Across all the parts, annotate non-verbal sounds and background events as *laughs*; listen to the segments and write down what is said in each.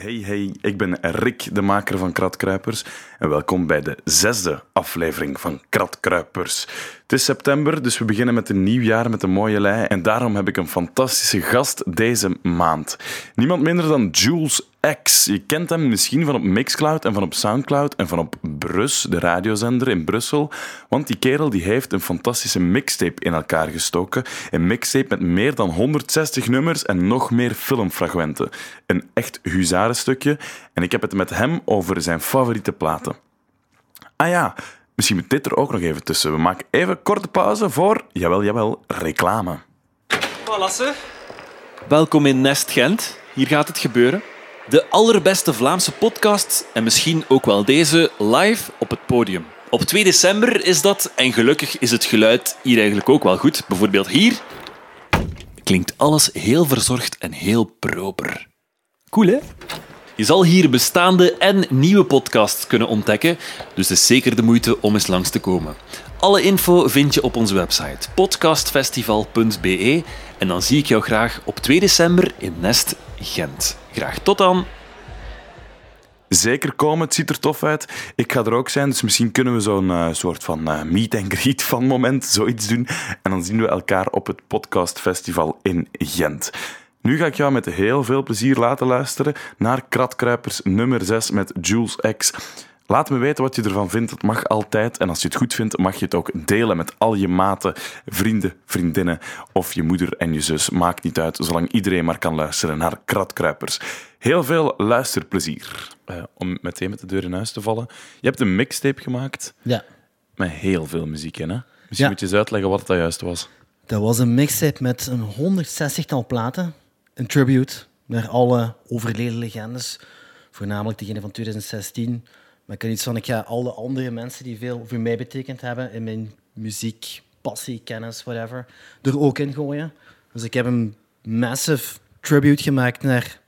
Hey, hey, ik ben Rick, de maker van Kratkruipers. En welkom bij de zesde aflevering van Kratkruipers. Het is september, dus we beginnen met een nieuw jaar met een mooie lei. En daarom heb ik een fantastische gast deze maand. Niemand minder dan Jules X. Je kent hem misschien van op Mixcloud en van op Soundcloud en van op Brus, de radiozender in Brussel. Want die kerel die heeft een fantastische mixtape in elkaar gestoken. Een mixtape met meer dan 160 nummers en nog meer filmfragmenten. Een echt huzarenstukje. En ik heb het met hem over zijn favoriete platen. Ah ja, misschien moet dit er ook nog even tussen. We maken even een korte pauze voor, jawel, jawel, reclame. Lasse. Welkom in Nest Gent. Hier gaat het gebeuren. De allerbeste Vlaamse podcast en misschien ook wel deze live op het podium. Op 2 december is dat en gelukkig is het geluid hier eigenlijk ook wel goed. Bijvoorbeeld hier klinkt alles heel verzorgd en heel proper. Cool hè? Je zal hier bestaande en nieuwe podcasts kunnen ontdekken, dus het is zeker de moeite om eens langs te komen. Alle info vind je op onze website podcastfestival.be en dan zie ik jou graag op 2 december in Nest Gent. Graag tot dan! Zeker komen, het ziet er tof uit. Ik ga er ook zijn, dus misschien kunnen we zo'n uh, soort van uh, meet and greet van moment, zoiets doen. En dan zien we elkaar op het podcastfestival in Gent. Nu ga ik jou met heel veel plezier laten luisteren naar Kratkruipers nummer 6 met Jules X. Laat me weten wat je ervan vindt. Het mag altijd. En als je het goed vindt, mag je het ook delen met al je maten, vrienden, vriendinnen of je moeder en je zus. Maakt niet uit, zolang iedereen maar kan luisteren naar Kratkruipers. Heel veel luisterplezier. Uh, om meteen met de deur in huis te vallen. Je hebt een mixtape gemaakt. Ja. Met heel veel muziek in, hè? Misschien Ja. moet je eens uitleggen wat dat juist was. Dat was een mixtape met een 160-tal platen. Een tribute naar alle overleden legendes. Voornamelijk degene van 2016. Maar ik had iets van, ik ga alle andere mensen die veel voor mij betekend hebben in mijn muziek, passie, kennis, whatever, er ook in gooien. Dus ik heb een massive tribute gemaakt naar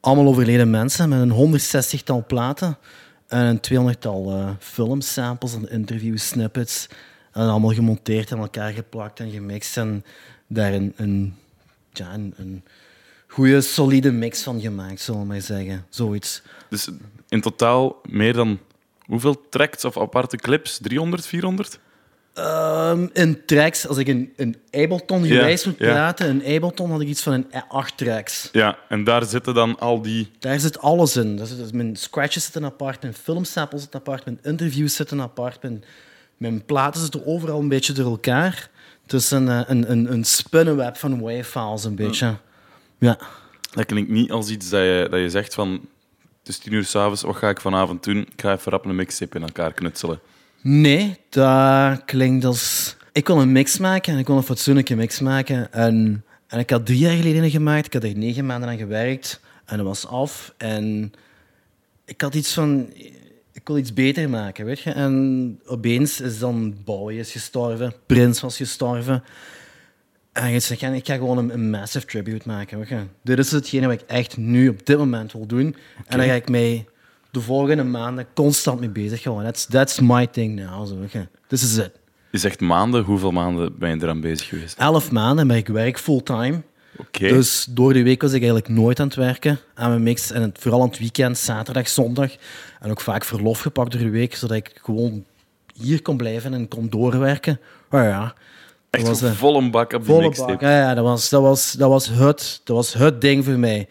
allemaal overleden mensen met een 160-tal platen en een 200-tal eh filmsamples en interviews, snippets. En allemaal gemonteerd en elkaar geplakt en gemixt en daar een, een, ja, een, een goede, solide mix van gemaakt, zullen we maar zeggen. Zoiets. Dus in totaal meer dan hoeveel tracks of aparte clips? 300, 400? Ehm, in tracks, als ik in, in Ableton gewijs moet praten, in Ableton had ik iets van een acht tracks. Ja, en daar zitten dan al die... Daar zit alles in. Dus, dus mijn scratches zitten apart, mijn filmsamples zitten apart, mijn interviews zitten apart, mijn, mijn platen zitten overal een beetje door elkaar. Het is een, eh, een, een, een spinnenweb van wavefiles, een beetje. Ja. Dat klinkt niet als iets dat je, dat je zegt van... Het is tien uur s'avonds, wat ga ik vanavond doen? Ik ga even rap een mixtape in elkaar knutselen. Nee, dat klinkt als... Ik wil een mix maken en ik wil een fatsoenlijke mix maken. En, en ik had drie jaar geleden gemaakt. Ik had er negen maanden aan gewerkt. En dat was af. En ik had iets van... Ik wil iets beter maken, weet je. En opeens is dan Bowie is gestorven. Prince was gestorven. En je zegt, ik ga gewoon een, een massive tribute maken. Weet je. Dit is hetgene wat ik echt nu op dit moment wil doen. En daar ga ik mee de volgende maanden constant mee bezig houden. That's, that's my thing now. Zo, je. This is it. Je zegt maanden. Hoeveel maanden ben je eraan bezig geweest? Elf maanden, maar ik werk fulltime. Oké. Dus door de week was ik eigenlijk nooit aan het werken aan mijn mix. En het, vooral aan het weekend, zaterdag, zondag. En ook vaak verlof gepakt door de week, zodat ik gewoon hier kon blijven en kon doorwerken. Maar ja, Echt was, een volle bak op die mixtape. Ja, ja dat, was, dat, was, dat, was het, dat was het ding voor mij.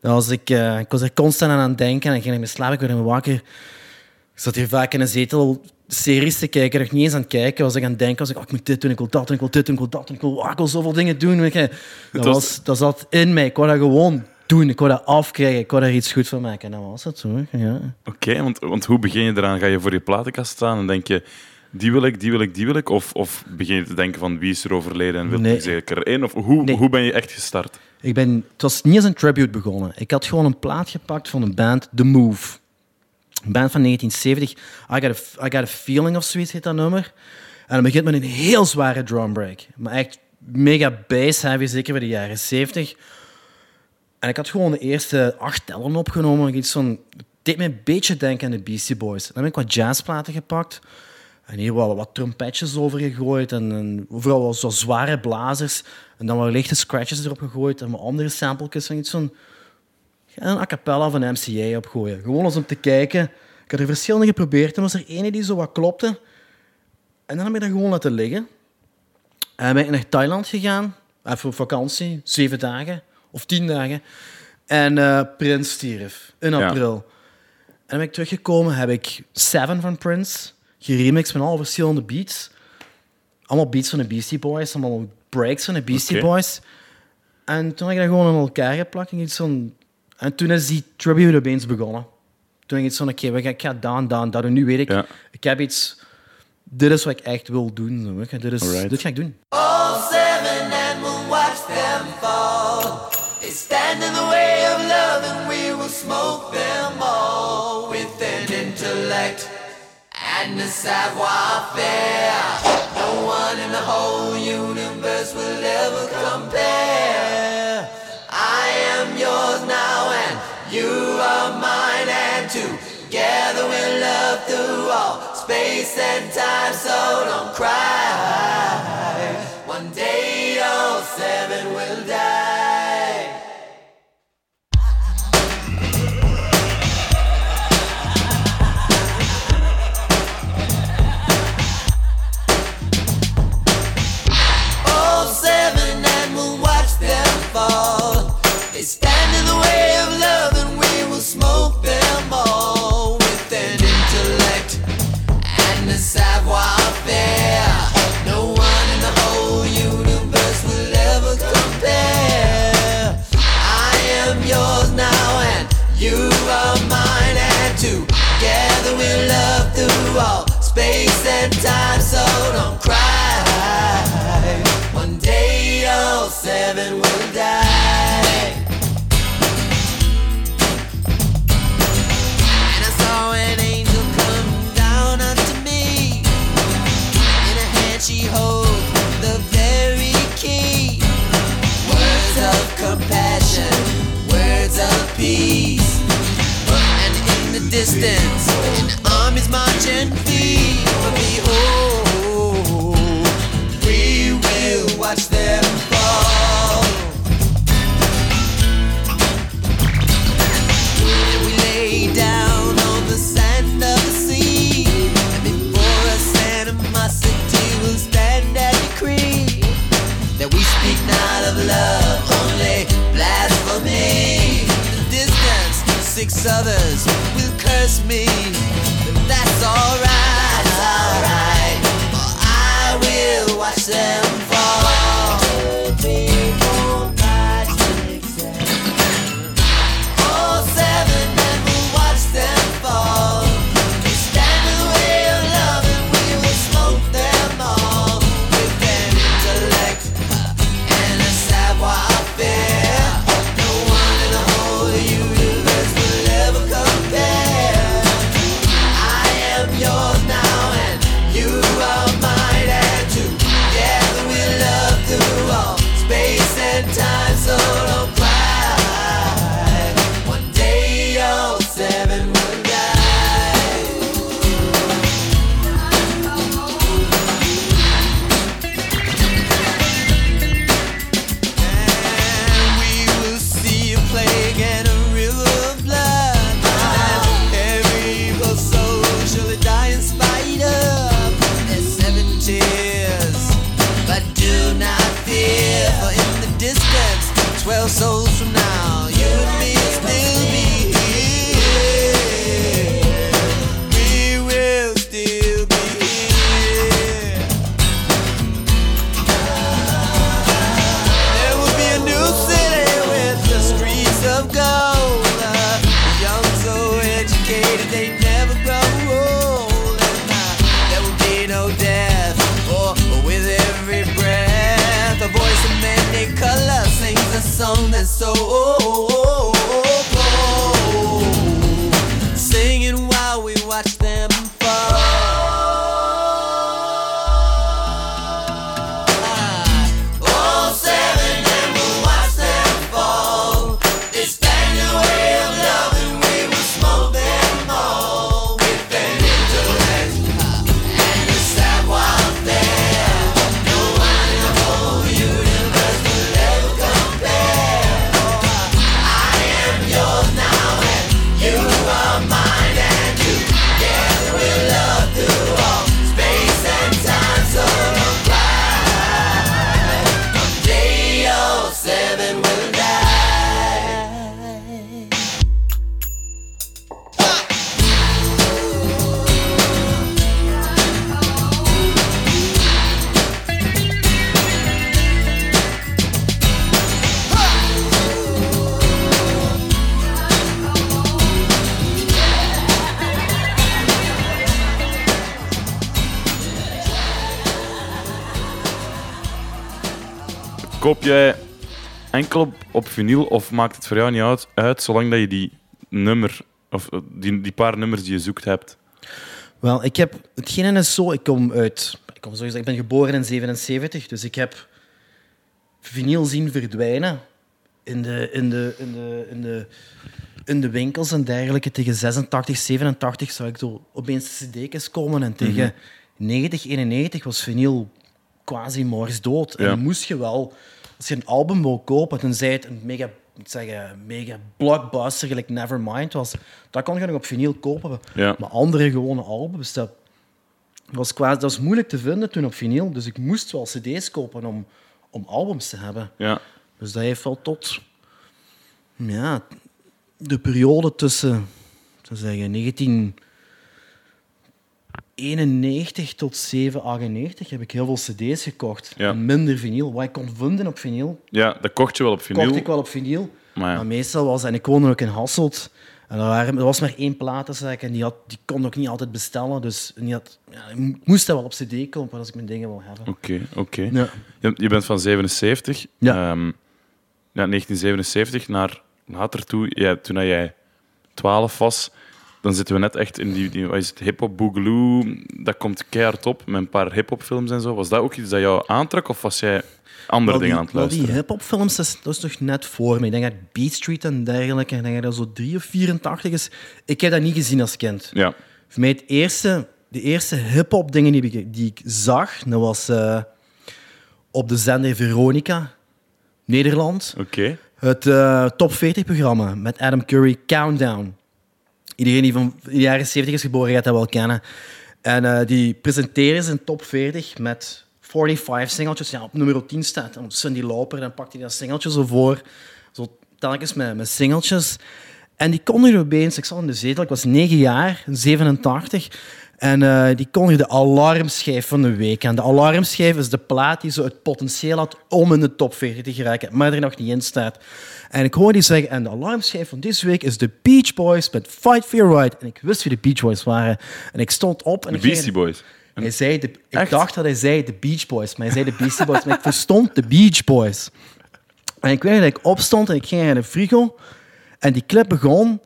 Dat was ik, eh, ik was er constant aan aan het denken en ik ging in mijn slaap, ik werd me wakker. Ik zat hier vaak in een zetel series te kijken, nog niet eens aan het kijken. Was ik aan het denken, was ik, oh, ik moet dit doen, ik wil dat doen, ik wil dit doen, ik wil dat doen, ik wil, ah, ik wil zoveel dingen doen. Weet je. Dat, was- was, dat zat in mij. Ik wou dat gewoon doen, ik wou dat afkrijgen, ik wou daar iets goed van maken. En dat was het zo. Ja. Oké, want, want hoe begin je eraan? Ga je voor je platenkast staan en denk je... Die wil ik, die wil ik, die wil ik? Of, of begin je te denken van wie is er overleden en wil Nee. ik zeker één? Of hoe, Nee. hoe ben je echt gestart? Ik ben, het was niet als een tribute begonnen. Ik had gewoon een plaat gepakt van een band, The Move. Een band van 1970. I Got a, I got a Feeling of zoiets heet dat nummer. En het begint met een heel zware drumbreak. Maar echt mega bass heavy, zeker bij de jaren 70. En ik had gewoon de eerste acht tellen opgenomen. Iets van, het deed me een beetje denken aan de Beastie Boys. Dan heb ik wat jazzplaten gepakt. En hier wel wat trompetjes over gegooid. En, en vooral wel zo zware blazers. En dan wat lichte scratches erop gegooid. En wat andere sampletjes van iets van... een a cappella van MCA opgooien. Gewoon eens om te kijken. Ik had er verschillende geprobeerd en was er ene die zo wat klopte. En dan heb ik dat gewoon laten liggen. En ben ik naar Thailand gegaan, even op vakantie, zeven dagen of tien dagen. En uh, Prince stierf in april. En dan ben ik teruggekomen, heb ik Seven van Prince geremixed met alle verschillende beats. Allemaal beats van de Beastie Boys, allemaal breaks van de Beastie Boys. En toen heb ik dat gewoon aan elkaar geplakt. En, iets van, en toen is die tribute opeens begonnen. Toen ik iets van, oké, okay, ik ga dan, dan, dat. En nu weet ik, ik heb iets... Dit is wat ik echt wil doen. Dit, is, dit ga ik doen. All seven and we'll watch them fall. They stand in the way of love and we will smoke them all. And a savoir-faire. No one in the whole universe will ever compare. I am yours now and you are mine and together we'll love through all space and time so don't cry. One day all seven will die. all space and time, so don't cry. One day all seven will die. And I saw an angel come down unto me. In her hand she holds the very key. Words of compassion, words of peace distance. And the army's marching feet for me. Oh, we will watch them. so old. Koop jij enkel op, op vinyl of maakt het voor jou niet uit, uit zolang dat je die nummer, of eh, die, die paar nummers die je zoekt hebt? Wel, ik heb... Hetgene is zo, ik kom uit... Ik, kom ik ben geboren in 77, dus ik heb vinyl zien verdwijnen in de, in de, in de, in de, in de winkels en dergelijke. Tegen 86, 87 zou ik zo opeens cd's komen en tegen 90, 91 was vinyl quasi mors dood. En Ja. moest je wel, als je een album wil kopen, tenzij het een mega, ik zeg, mega blockbuster gelijk Nevermind was, dat kon je nog op vinyl kopen. Ja. Maar andere gewone albums, dat was, quasi, dat was moeilijk te vinden toen op vinyl. Dus ik moest wel cd's kopen om, om albums te hebben. Ja. Dus dat heeft wel tot ja, de periode tussen te zeggen, 1991 tot 798 heb ik heel veel cd's gekocht. Ja. En minder vinyl. Wat ik kon vinden op vinyl, ja, dat kocht je wel op vinyl. kocht ik wel op vinyl. Maar ja. Maar meestal was... En ik woonde ook in Hasselt. En er, waren, er was maar één platenzaak en die, had, die kon ik niet altijd bestellen. Dus die had, ja, ik moest dat wel op cd kopen als ik mijn dingen wil hebben. Oké, oké. Ja. Je, je bent van 77. Ja. Ehm, ja, 1977 naar later toe, ja, toen jij 12 was, dan zitten we net echt in die, die wat is het, hip-hop boogaloo. Dat komt keihard op met een paar hip-hop films en zo. Was dat ook iets dat jou aantrok of was jij andere dingen aan het wel, die luisteren? hip-hop films, dat is, dat is toch net voor me. Ik denk dat Beat Street en dergelijke, ik denk dat dat zo 3 of 84 is. Ik heb dat niet gezien als kind. Ja, Voor mij het eerste, de eerste hip-hop dingen die ik, die ik zag, dat was eh, op de zender Veronica, Nederland. oké. Het eh, top 40 programma met Adam Curry, Countdown. Iedereen die van de jaren 70 is geboren gaat dat wel kennen. En eh, die presenteren zijn top 40 met 45 singeltjes. Ja, op nummer 10 staat dan Cindy Lauper. Dan pakt hij dat singeltje zo voor. Zo telkens met, met singeltjes. En die kondigde opeens... Ik zat in de zetel, ik was 9 jaar, 87. En eh, die kondigde de alarmschijf van de week. En de alarmschijf is de plaat die zo het potentieel had om in de top 40 te geraken, maar er nog niet in staat. En ik hoorde die zeggen, en de alarmschijf van deze week is de Beach Boys met Fight for Your Right. En ik wist wie de Beach Boys waren. En ik stond op en De ging- Beastie Boys. hij zei de, ik dacht dat hij zei de Beach Boys, maar hij zei de Beastie Boys. Maar ik verstond de Beach Boys. En ik weet dat ik opstond en ik ging naar de frigo. En die clip begon.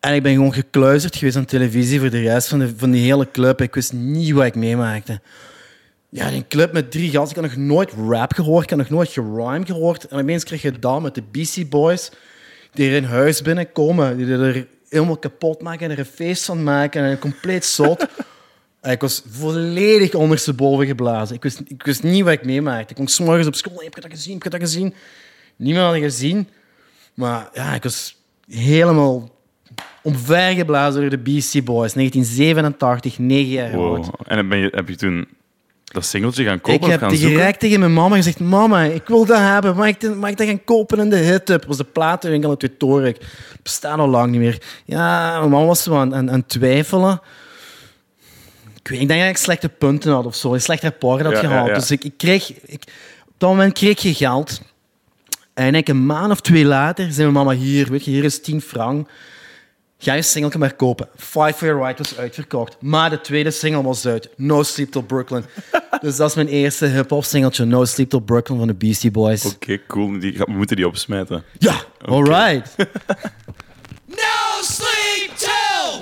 En ik ben gewoon gekluisterd geweest aan televisie voor de rest van, de, van die hele club. Ik wist niet wat ik meemaakte. Ja, die club met drie gasten. Ik had nog nooit rap gehoord. Ik had nog nooit gerime gehoord. En opeens kreeg je dat met de Beastie Boys. Die er in huis binnenkomen. Die er helemaal kapot maken en er een feest van maken. En compleet zot. *laughs* En Ik was volledig ondersteboven geblazen. Ik wist, ik wist niet wat ik meemaakte. Ik kwam 's morgens op school. Heb je dat gezien? Heb je dat gezien? Niemand had het gezien. Maar ja, ik was helemaal omvergeblazen door de Beastie Boys. 1987, 9 jaar oud. Wow. En dan ben je, heb je toen dat singeltje gaan Ik kopen of heb gaan zoeken? direct tegen mijn mama gezegd: Mama, ik wil dat hebben. Mag ik, dat- mag ik dat gaan kopen in de hit-up? Dat was de platenwinkel Torik. Het bestaat al lang niet meer. Ja, mijn mama was zo aan, aan, aan het twijfelen. Ik, weet, ik denk dat ik slechte punten had of zo. Een slecht rapport had Ja, ja, gehaald. ja. Dus ik, ik kreeg... Ik, op dat moment kreeg je geld. En ik een maand of twee later zei mijn mama: Hier, weet je, hier is 10 frank. Ga je singeltje maar kopen. Fight for Your Right was uitverkocht. Maar de tweede single was uit. No Sleep Till Brooklyn. *laughs* dus dat is mijn eerste hip-hop singeltje. No Sleep Till Brooklyn van de Beastie Boys. Oké, cool. Die, we moeten die opsmijten. Ja, alright. *laughs* No sleep till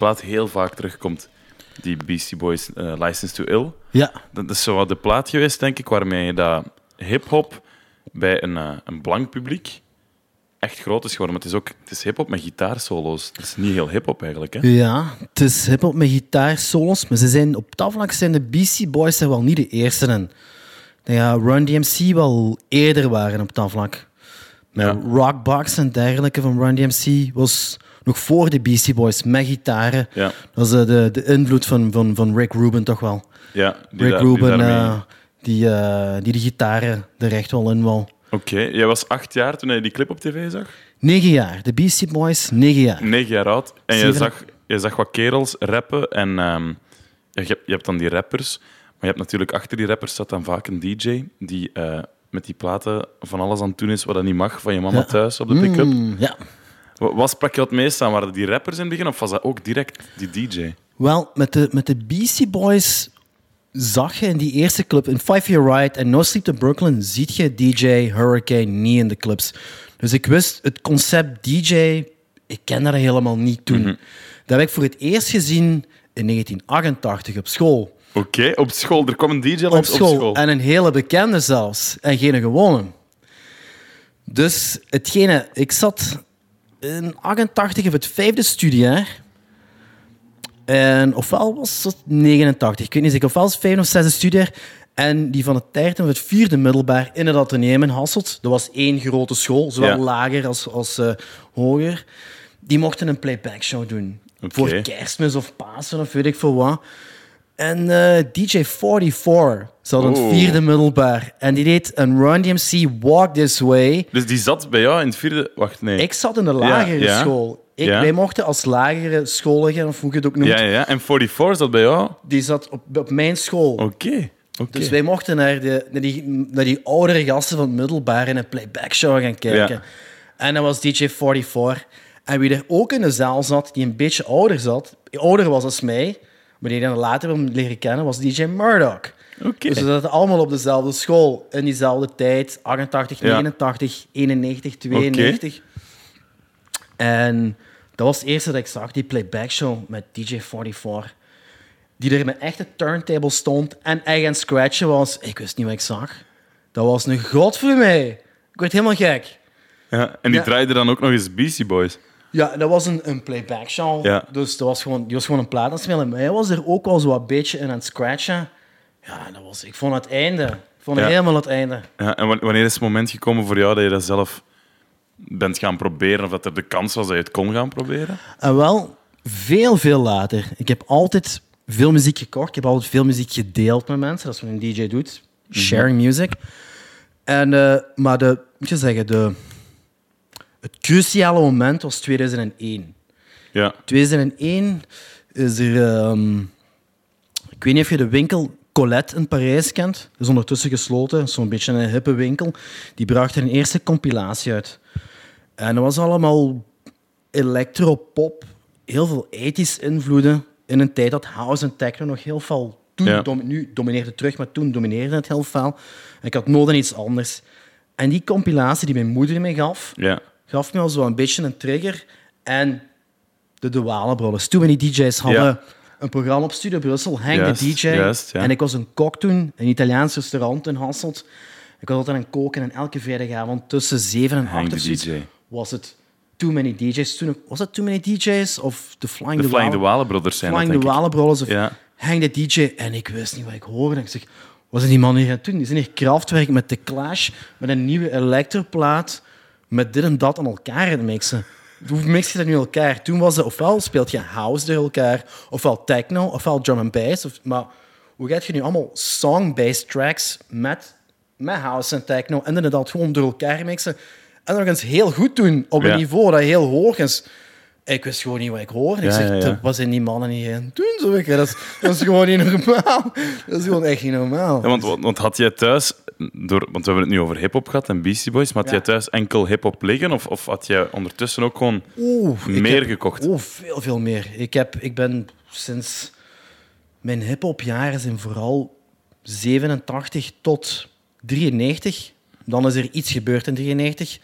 plaat heel vaak terugkomt. Die Beastie Boys eh, License to Ill. Ja, Dat is zo wat de plaat geweest, denk ik, waarmee je dat hip-hop bij een, eh, een blank publiek echt groot is geworden. Maar het is ook het is hip-hop met gitaarsolo's. Het is niet heel hip-hop eigenlijk. Hè? ja het is hip-hop met gitaarsolos, maar ze zijn, op dat vlak zijn de Beastie Boys er wel niet de eerste in. Denk dat Run DMC wel eerder waren op dat vlak. Met Ja. rockbox en dergelijke van Run DMC was nog voor de Beastie Boys met gitaren. Ja. Dat is eh, de, de invloed van, van, van Rick Rubin toch wel. Ja, die Rick daar- Rubin, eh, die, eh, die de gitaren er echt wel in wou. Oké, jij was acht jaar toen je die clip op tv zag? Negen jaar. De Beastie Boys, negen jaar. Negen jaar oud. En je zag, je zag wat kerels rappen. En ehm, je, hebt, je hebt dan die rappers. Maar je hebt natuurlijk achter die rappers staat dan vaak een DJ die met die platen van alles aan het doen is wat dat niet mag van je mama Ja. thuis op de pick-up. Mm, ja. Wa- Wat sprak je het meest aan? Waren dat die rappers in het begin of was dat ook direct die DJ? Wel, met de, met de Beastie Boys zag je in die eerste club, in Five Year Ride en No Sleep to Brooklyn, ziet je DJ Hurricane niet in de clubs. Dus ik wist, het concept DJ, ik kende dat helemaal niet toen. Dat heb ik voor het eerst gezien in 1988 op school. Oké, op school. Er kwam een DJ Op langs school. En een hele bekende zelfs. En geen gewone. Dus hetgene, ik zat in 88 op het vijfde studiejaar. En ofwel was het 89, ik weet niet zeker, ofwel was het vijfde of zesde studiejaar. En die van het derde of het vierde middelbaar in het ateneum in Hasselt. Dat was één grote school, zowel Ja. lager als, als eh, hoger. Die mochten een playback show doen. Voor kerstmis of Pasen of weet ik veel wat. En eh, DJ 44 zat in het vierde middelbaar. En die deed een Run DMC Walk This Way. Dus die zat bij jou in het vierde... Wacht, nee. Ik zat in de lagere ja. school. Ik, Ja. Wij mochten als lagere scholigen, of hoe je het ook noemt, Ja, ja. En 44 zat bij jou? die zat op, op mijn school. Oké. Oké. Dus wij mochten naar, de, naar, die, naar die oudere gasten van het middelbaar in een playback show gaan kijken. Ja. En dat was DJ 44. En wie er ook in de zaal zat, die een beetje ouder zat, ouder was als mij, maar die dan later hem leren kennen, was DJ Murdoch. Oké. Dus we zaten allemaal op dezelfde school in diezelfde tijd, 88, Ja. 89, 91, 92. En dat was het eerste dat ik zag, die playback show met DJ 44. Die er met echte turntable stond en aan het scratchen was. Ik wist niet wat ik zag. Dat was een god voor mij. Ik werd helemaal gek. Ja, en die Ja. draaide dan ook nog eens Beastie Boys. Ja, dat was een, een playback show. Ja. Dus dat was gewoon, die was gewoon een plaat aan het spelen. Maar hij was er ook wel zo een beetje in aan het scratchen. Ja, dat was, ik vond het einde. Ik vond Ja. helemaal het einde. Ja, en wa- wanneer is het moment gekomen voor jou dat je dat zelf bent gaan proberen? Of dat er de kans was dat je het kon gaan proberen? En wel, veel, veel later. Ik heb altijd veel muziek gekocht. Ik heb altijd veel muziek gedeeld met mensen. Dat is wat een DJ doet. Sharing music. En, eh, maar de, moet je zeggen, de, het cruciale moment was 2001. Ja. 2001 is er... ehm, ik weet niet of je de winkel Colette in Parijs kent. Dat is ondertussen gesloten. Zo'n beetje een hippe winkel. Die bracht er een eerste compilatie uit. En dat was allemaal electropop. Heel veel ethisch invloeden. In een tijd dat house en techno nog heel veel... Toen Ja. dom- nu domineerde het terug, maar toen domineerde het heel veel. En ik had nodig aan iets anders. En die compilatie die mijn moeder me gaf, Ja. Gaf me al zo een beetje een trigger. En de Duale Brothers. Toen we die DJ's hadden Ja. een programma op Studio Brussel, Henk Juist, de DJ. juist, ja. En ik was een kok toen, in een Italiaans restaurant in Hasselt. Ik was altijd aan het koken en elke vrijdagavond tussen 7 en 8 Henk de of was het Too Many DJ's. Toen, was het Too Many DJ's of The Flying De the Flying de Wale- Brothers zijn dat, Flying the. Wale Brothers of Ja. Henk de DJ. En ik wist niet wat ik hoorde. Ik zeg, wat zijn die mannen hier aan het doen? Die zijn hier kraftwerk met The Clash, met een nieuwe elektroplaat, met dit en dat aan elkaar mixen. Hoe mix je dat nu elkaar? Toen was het, ofwel speelt je house door elkaar, ofwel techno, ofwel drum and bass. Of, maar hoe gaat je nu allemaal song-based tracks met, met house en techno en inderdaad gewoon door elkaar mixen en nog eens heel goed doen op een Ja. niveau dat heel hoog is? Ik wist gewoon niet wat ik hoorde. Ik zeg, ja, ja. "Te- wat zijn die mannen hier aan het doen? Zo, ik, dat, is, dat is gewoon niet normaal. Dat is gewoon echt niet normaal. Want, want want had jij thuis, door, want we hebben het nu over hip-hop gehad en Beastie Boys, maar had Ja. jij thuis enkel hip-hop liggen? Of, of had jij ondertussen ook gewoon Oeh, meer heb- gekocht? Oeh, veel, veel meer. Ik, heb, ik ben sinds mijn hip-hop jaren zijn vooral 87 tot 93. Dan is er iets gebeurd in 93,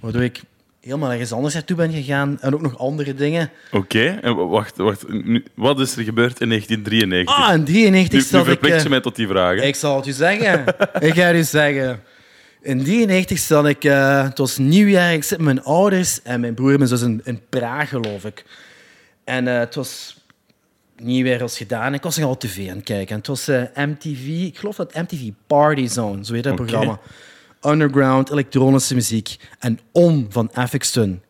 waardoor ik helemaal ergens anders naartoe ben gegaan. En ook nog andere dingen. Oké, en wacht, wacht. Nu, wat is er gebeurd in 1993? Ah, in 93 nu, nu zat ik... verplicht eh, je mij tot die vragen. Ik zal het u zeggen. ik ga het u zeggen. In 93 zat ik... eh, het was nieuwjaar. Ik zit met mijn ouders en mijn broer en mijn zus in, in Praag, geloof ik. En eh, het was... Nieuwjaar was gedaan. Ik was nog al tv aan het kijken. En het was eh, MTV... Ik geloof dat MTV Party Zone, zo heet dat programma. Underground, elektronische muziek. En On van.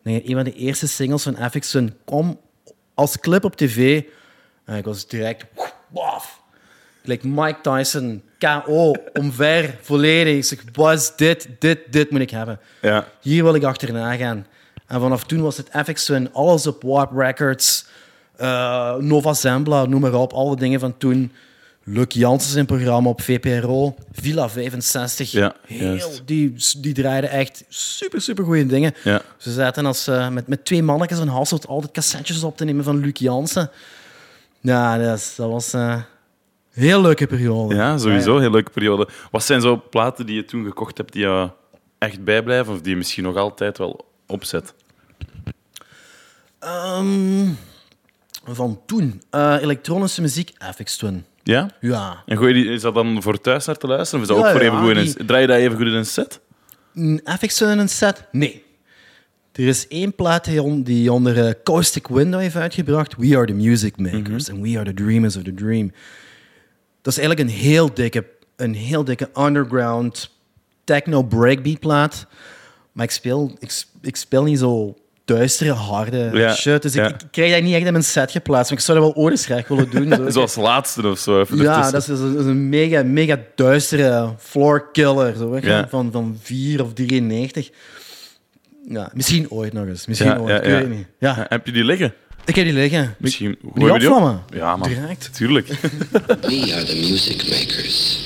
Nee, een van de eerste singles van Afix Twin kwam als clip op tv. En ik was direct... Waf. Like Mike Tyson, KO, omver, *laughs* volledig. Ik zeg, is dit? Dit, dit moet ik hebben. Ja. Hier wil ik achterna gaan. En vanaf toen was het FX Twin, alles op Warp Records, eh, Nova Zembla, noem maar op, alle dingen van toen. Luc Jansen zijn programma op VPRO, Villa 65. Ja, Heel, die, die draaiden echt super, super goede dingen. Ja. Ze zaten als, eh, met, met twee mannetjes in Hasselt altijd cassettes op te nemen van Luc Jansen. Ja, dat, is- dat was een heel leuke periode. Ja, sowieso. Heel leuke periode. Wat zijn zo platen die je toen gekocht hebt die je echt bijblijven of die je misschien nog altijd wel opzet? Ehm, van toen. Eh, elektronische muziek, FX Twin. Ja? Ja. En gooi je die, is dat dan voor thuis naar te luisteren? Of is dat Ja, ook voor even goed in die- een, draai je dat even goed in een set? FX Twin in een set? Nee. Er is één plaat die on- die onder eh, Caustic Window heeft uitgebracht. We are the music makers and we are the dreamers of the dream. Dat is eigenlijk een heel dikke, een heel dikke underground techno breakbeat plaat. Maar ik speel, ik, ik speel niet zo duistere, harde Ja, shit. Dus ja. ik, ik krijg dat niet echt in mijn set geplaatst. Maar ik zou dat wel ooit graag willen doen. Zo. *laughs* Zoals laatste of zo. Even Ja, dat is, dat is een- mega, mega duistere floor killer. Zo, je, Ja. van, van 4 of 93. Ja, misschien ooit nog eens. Misschien Ja, ooit. ja, ik ja. weet het niet. Ja, Ja, Heb je die liggen? ik heb die liggen. Misschien die op? opvlammen? Ja, man. Direct. Tuurlijk. *laughs* We are the music makers,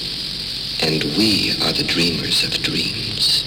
and we are the dreamers of dreams.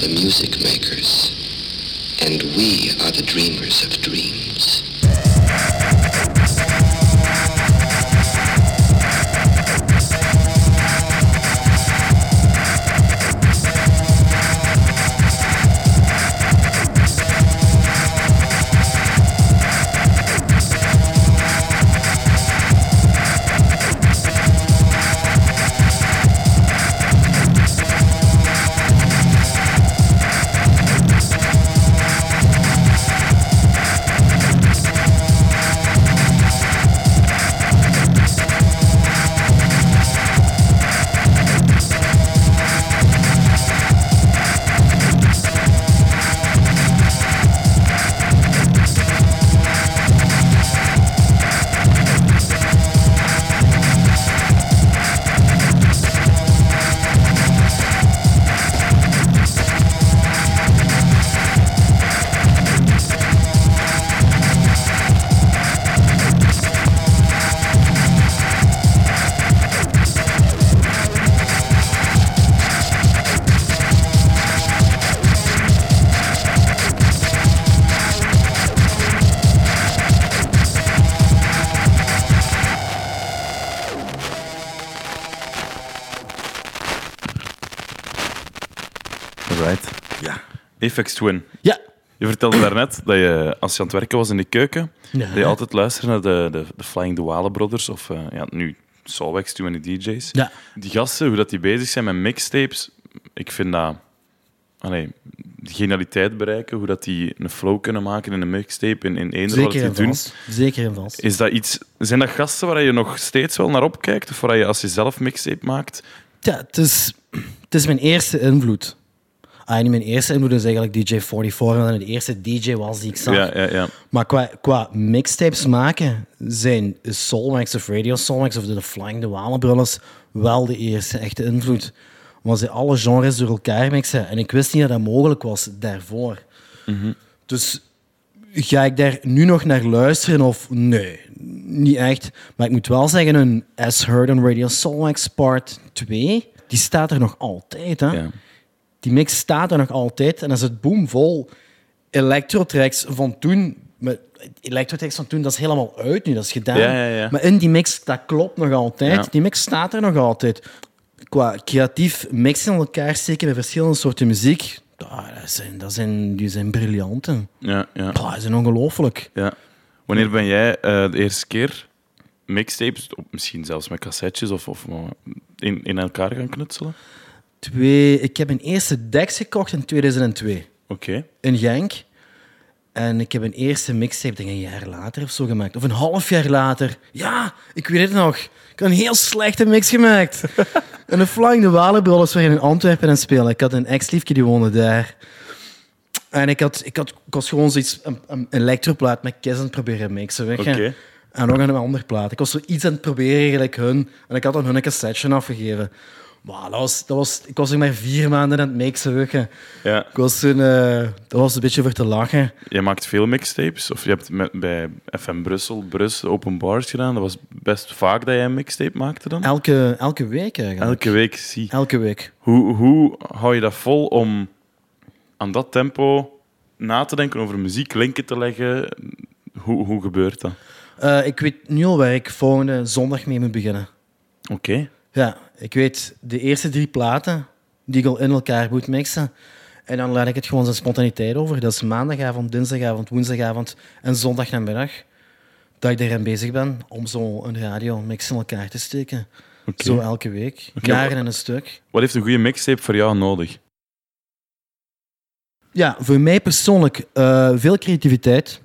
The music makers, and we are the dreamers of dreams. Ja. Apex Twin. Ja. Je vertelde daarnet dat je, als je aan het werken was in de keuken, Ja. dat je altijd luisterde naar de, de, de Flying Douale Brothers, of eh, ja, nu Solvex, Too Many DJ's. Ja. Die gasten, hoe dat die bezig zijn met mixtapes, ik vind dat... Allee, die genialiteit bereiken, hoe dat die een flow kunnen maken in een mixtape, in, in eender wat die en doen. Zeker en vast. Is dat iets, zijn dat gasten waar je nog steeds wel naar opkijkt? Of waar je als je zelf mixtape maakt? Ja, het is, het is mijn eerste invloed. Ah, niet mijn eerste invloed is eigenlijk DJ44, omdat hij de eerste DJ was die ik zag. Ja, ja, ja. Maar qua, qua mixtapes maken zijn Soulmax of Radio Soulmax of de Flying de Brothers wel de eerste echte invloed. Want ze alle genres door elkaar mixen. En ik wist niet dat dat mogelijk was daarvoor. Dus ga ik daar nu nog naar luisteren of nee, niet echt. Maar ik moet wel zeggen, een As Heard on Radio Soulmax Part 2, die staat er nog altijd. Hè? ja. Die mix staat er nog altijd en dan is het boomvol electrotracks van toen. Electrotracks van toen, dat is helemaal uit nu, dat is gedaan. Ja, ja, ja. Maar in die mix, dat klopt nog altijd. Die mix staat er nog altijd. Qua creatief mixen in elkaar steken met verschillende soorten muziek, dat zijn, dat zijn, die zijn briljanten. ja, ja. Die zijn ongelooflijk. Ja. Wanneer ben jij eh, de eerste keer mixtapes, misschien zelfs met cassettes, of, of eh, in, in elkaar gaan knutselen? Twee, ik heb mijn eerste Dex gekocht in 2002 Oké. in Genk. En ik heb een eerste mixtape, denk ik een jaar later of zo gemaakt. Of een half jaar later. Ja, ik weet het nog. Ik had een heel slechte mix gemaakt. *laughs* en de Flying de Walenbrollers waren in Antwerpen aan het spelen. Ik had een ex-liefje die woonde daar. En ik, had, ik, had, ik was gewoon zoiets, een, een elektroplaat met Kiss aan het proberen mixen. Weet je? Oké. En nog een andere plaat. Ik was zoiets aan het proberen, gelijk hun. En ik had dan hun een cassetje afgegeven. Maar dat was, dat was, ik was nog maar vier maanden aan het mixen. Je. Ja. Ik was toen, eh, dat was een beetje voor te lachen. Je maakt veel mixtapes, of je hebt met, bij FM Brussel, Brus, Open Bars gedaan. Dat was best vaak dat jij een mixtape maakte dan? Elke, elke week eigenlijk. Elke week, zie. Elke week. Hoe, hoe hou je dat vol om aan dat tempo na te denken over muziek, linken te leggen? Hoe, hoe gebeurt dat? Eh, ik weet nu al waar ik volgende zondag mee moet beginnen. Oké. Ja, ik weet de eerste drie platen die ik al in elkaar moet mixen. En dan laat ik het gewoon zijn spontaniteit over. Dat is maandagavond, dinsdagavond, woensdagavond en zondagnamiddag. Dat ik daarin bezig ben om zo een radio mix in elkaar te steken. Zo elke week. Jaren maar- in een stuk. Wat heeft een goede mixtape voor jou nodig? Ja, voor mij persoonlijk eh, veel creativiteit.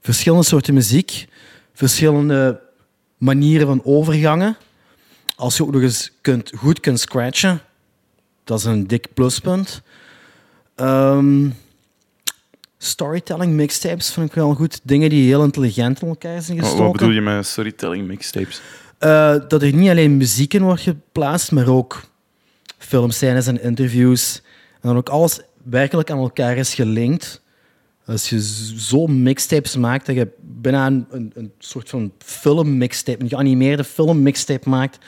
Verschillende soorten muziek. Verschillende manieren van overgangen. Als je ook nog eens kunt, goed kunt scratchen, dat is een dik pluspunt. Ehm, storytelling mixtapes vind ik wel goed. Dingen die heel intelligent in elkaar zijn gestoken. wat bedoel je met storytelling mixtapes? Eh, dat er niet alleen muziek in wordt geplaatst, maar ook filmscènes en interviews. En dan ook alles werkelijk aan elkaar is gelinkt. Als je zo mixtapes maakt, dat je bijna een, een, soort van film-mixtape, een geanimeerde film-mixtape maakt,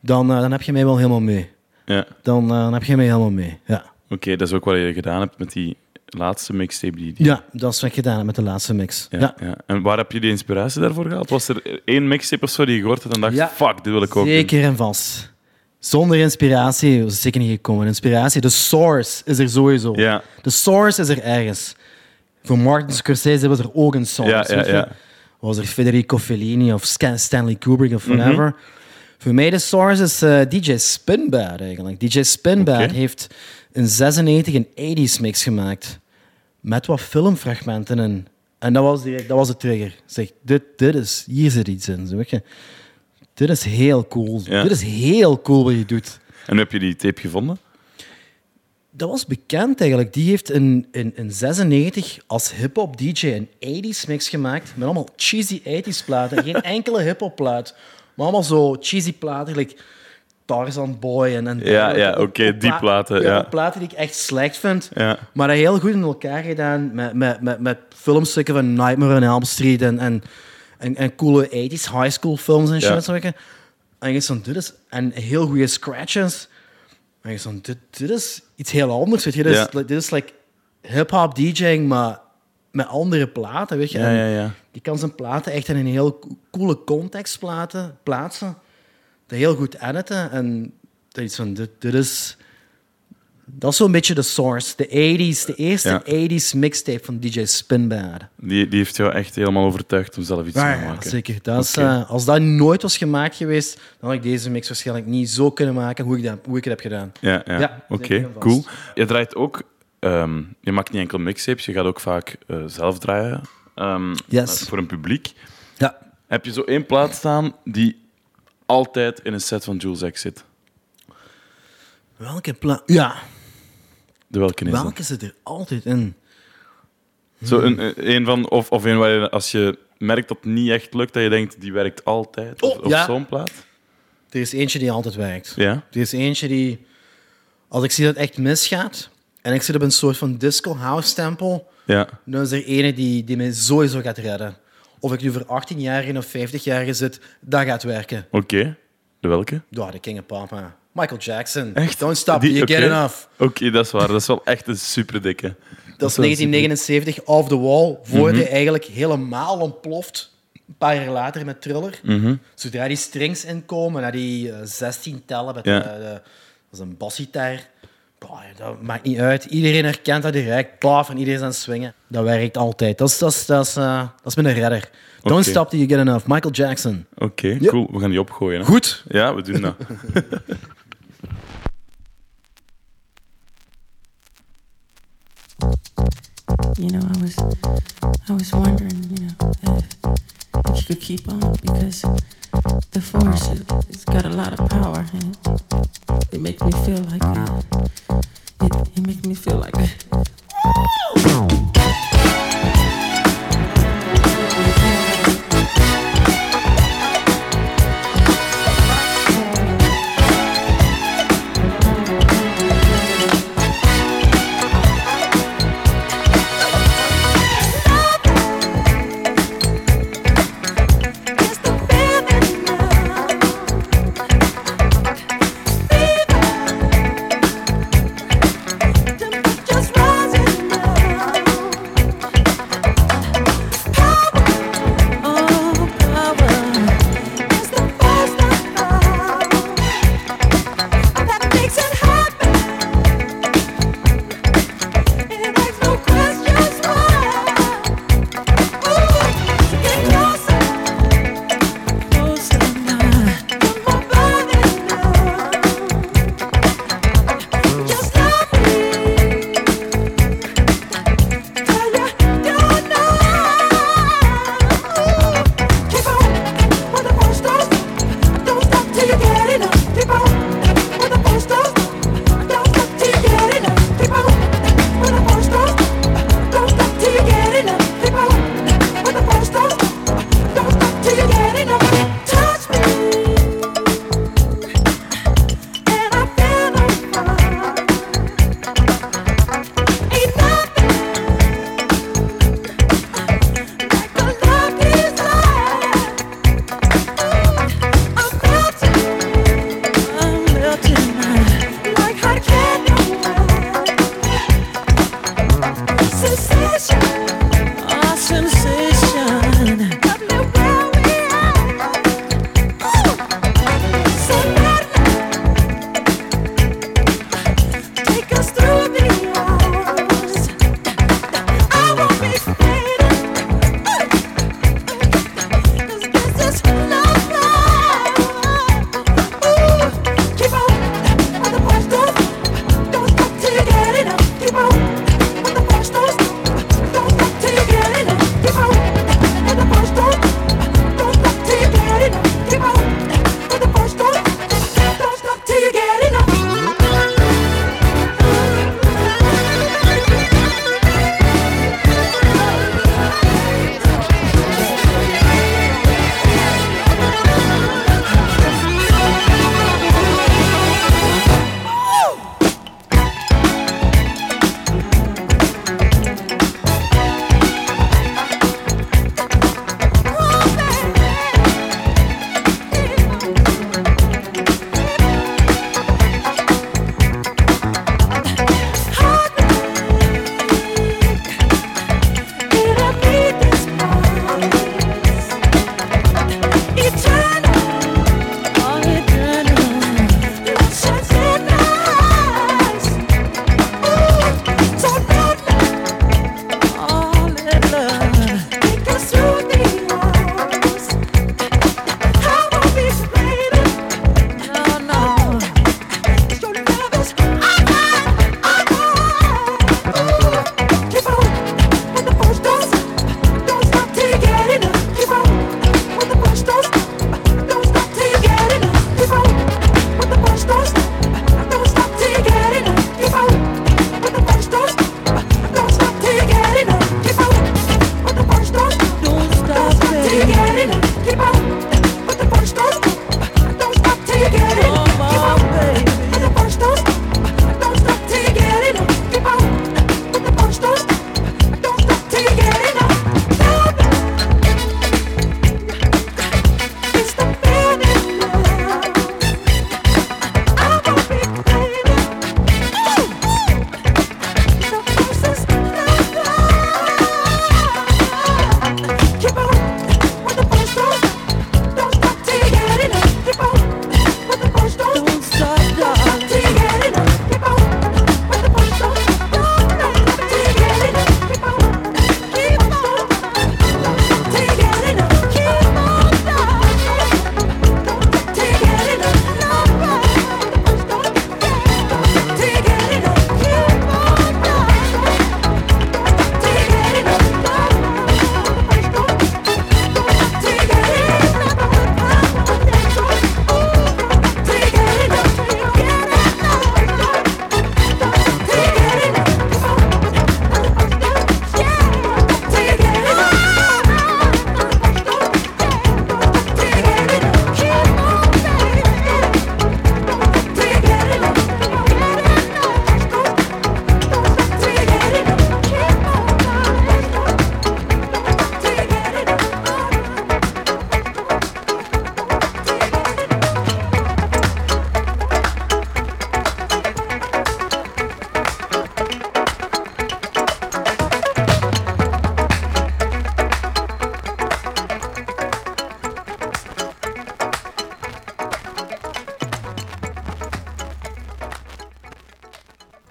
dan, eh, dan heb je mij wel helemaal mee. Ja. Dan, eh, dan heb je mij helemaal mee, ja. Oké, dat is ook wat je gedaan hebt met die laatste mixtape. Die, die... Ja, dat is wat ik gedaan heb met de laatste mix. Ja, Ja, ja. En waar heb je die inspiratie daarvoor gehaald? Was er één mixtape of zo die je gehoord had en dacht, Ja. fuck, dit wil ik ook doen? Zeker en vast. Zonder inspiratie was het zeker niet gekomen. Inspiratie, de source is er sowieso. Ja. De source is er ergens. Voor Martin Scorsese was er ook een source. Ja, ja, ja. Was er Federico Fellini of Stanley Kubrick of whatever. Mhm. Voor mij de source is eh, DJ Spinbad eigenlijk. DJ Spinbad heeft in 96 een 80s mix gemaakt. Met wat filmfragmenten in. En dat was, direct, dat was de trigger. Zeg, dit, dit is, hier zit iets in. Weet je. Dit is heel cool. Ja. Dit is heel cool wat je doet. En heb je die tape gevonden? Dat was bekend eigenlijk. Die heeft in, in, in 96 als hip-hop DJ een 80s mix gemaakt. Met allemaal cheesy 80s platen. Geen *laughs* enkele hip-hop plaat. Maar allemaal zo cheesy platen. Like Tarzan Boy en. en Ja, ja, oké, die pla- platen, ja. platen die ik echt slecht vind. Ja. Maar dat heel goed in elkaar gedaan. Met, met, met, met filmstukken van Nightmare on Elm Street. En, en, en, en coole 80s high school films en shit. Ja. En je dit is... En heel goede scratches. En je van, dit, dit is iets heel anders. Weet je. Dit, is, like- dit is like hip-hop DJing, maar met andere platen. Weet je. Ja, En ja, ja. Die kan zijn platen echt in een heel co- coole context platen, plaatsen. Dat heel goed editen. En dat is van, dit, dit is... Dat is zo'n beetje de source. De 80s, de eerste Ja. 80s mixtape van DJ Spinbad. Die, die heeft jou echt helemaal overtuigd om zelf iets te Ja, gaan ja, maken. zeker. Dat is, eh, als dat nooit was gemaakt geweest, dan had ik deze mix waarschijnlijk niet zo kunnen maken hoe ik, dat, hoe ik het heb gedaan. Ja, ja. Ja, oké, cool. Je draait ook, ehm, je maakt niet enkel mixtapes, je gaat ook vaak eh, zelf draaien ehm, Yes. voor een publiek. Ja. Heb je zo één plaat staan die altijd in een set van Jules X zit? Welke plaat? Ja, De welke is welke zit er altijd in? Zo een, een- van, of, of een waar je, als je merkt dat het niet echt lukt, dat je denkt, die werkt altijd. Of, Oh, of ja. zo'n plaat. Er is eentje die altijd werkt. Ja? Er is eentje die, als ik zie dat het echt misgaat, en ik zit op een soort van disco house stempel, Ja. dan is er ene die, die mij sowieso gaat redden. Of ik nu voor 18 jaar of 50 jaar zit, dat gaat werken. Oké. De welke? Ja, de King of Papa. Michael Jackson. Echt? Don't stop, Die- you get enough. Oké, dat is waar. Dat is wel echt een super dikke. Dat is wel 1979, Off the Wall, voor Mhm. hij eigenlijk helemaal ontploft. Een paar jaar later met Thriller. Mhm. Zodra die strings inkomen, naar die eh, 16 tellen met Ja. de- dat is een basgitaar. Bah, dat maakt niet uit. Iedereen herkent dat direct. Paf, en iedereen is aan het swingen. Dat werkt altijd. Dat is, dat is, dat is, eh, dat is mijn redder. Don't stop till you get enough. Michael Jackson. Oké, cool. We gaan die opgooien. Hè? Goed. Ja, we doen dat. *laughs* You know, I was, I was wondering, you know, if, if you could keep on because the force it, it's got a lot of power and it, it makes me feel like uh, it, it makes me feel like *laughs*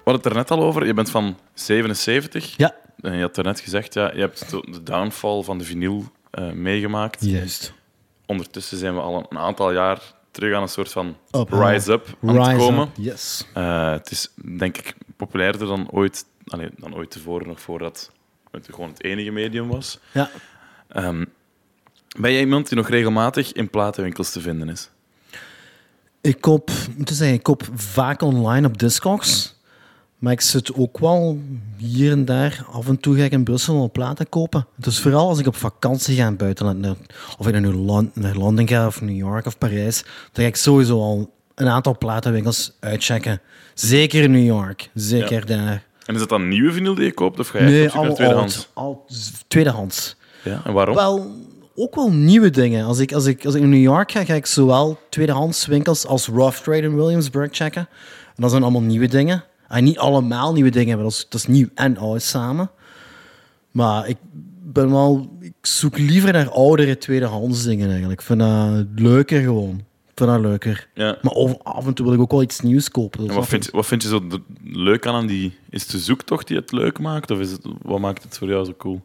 hadden het er net al over. Je bent van 77. Ja, En je had er net gezegd, ja, je hebt de downfall van de vinyl eh, meegemaakt. juist. Ondertussen zijn we al een aantal jaar terug aan een soort van Up, rise up aan het Rise komen. up, Yes. Eh, het is denk ik populairder dan ooit, allee, dan ooit tevoren, nog voordat het gewoon het enige medium was. Ja. Ehm, ben jij iemand die nog regelmatig in platenwinkels te vinden is? Ik koop, ik moet zeggen, ik koop vaak online op Discogs. Maar ik zit ook wel hier en daar. Af en toe ga ik in Brussel wel platen kopen. Dus vooral als ik op vakantie ga in het buitenland. Of ik naar, naar Londen ga, of New York of Parijs. Dan ga ik sowieso al een aantal platenwinkels uitchecken. Zeker in New York. Zeker daar. En is dat dan nieuwe vinyl die je koopt, of ga je Nee, allemaal tweedehands? Al, tweedehands. Ja, en waarom? Wel, ook wel nieuwe dingen. Als ik, als, ik, als ik naar New York ga, ga ik zowel tweedehands winkels als Rough Trade in Williamsburg checken. En dat zijn allemaal nieuwe dingen. En niet allemaal nieuwe dingen, maar dat is, dat is nieuw en oud samen. Maar ik ben wel... Ik zoek liever naar oudere tweedehands dingen eigenlijk. Ik vind dat leuker gewoon. Ik vind dat leuker. Ja. Maar over- af en toe wil ik ook wel iets nieuws kopen. Dus En wat vind, je, wat vind je zo leuk aan, aan die... Is het de zoektocht die het leuk maakt? Of is het, wat maakt het voor jou zo cool?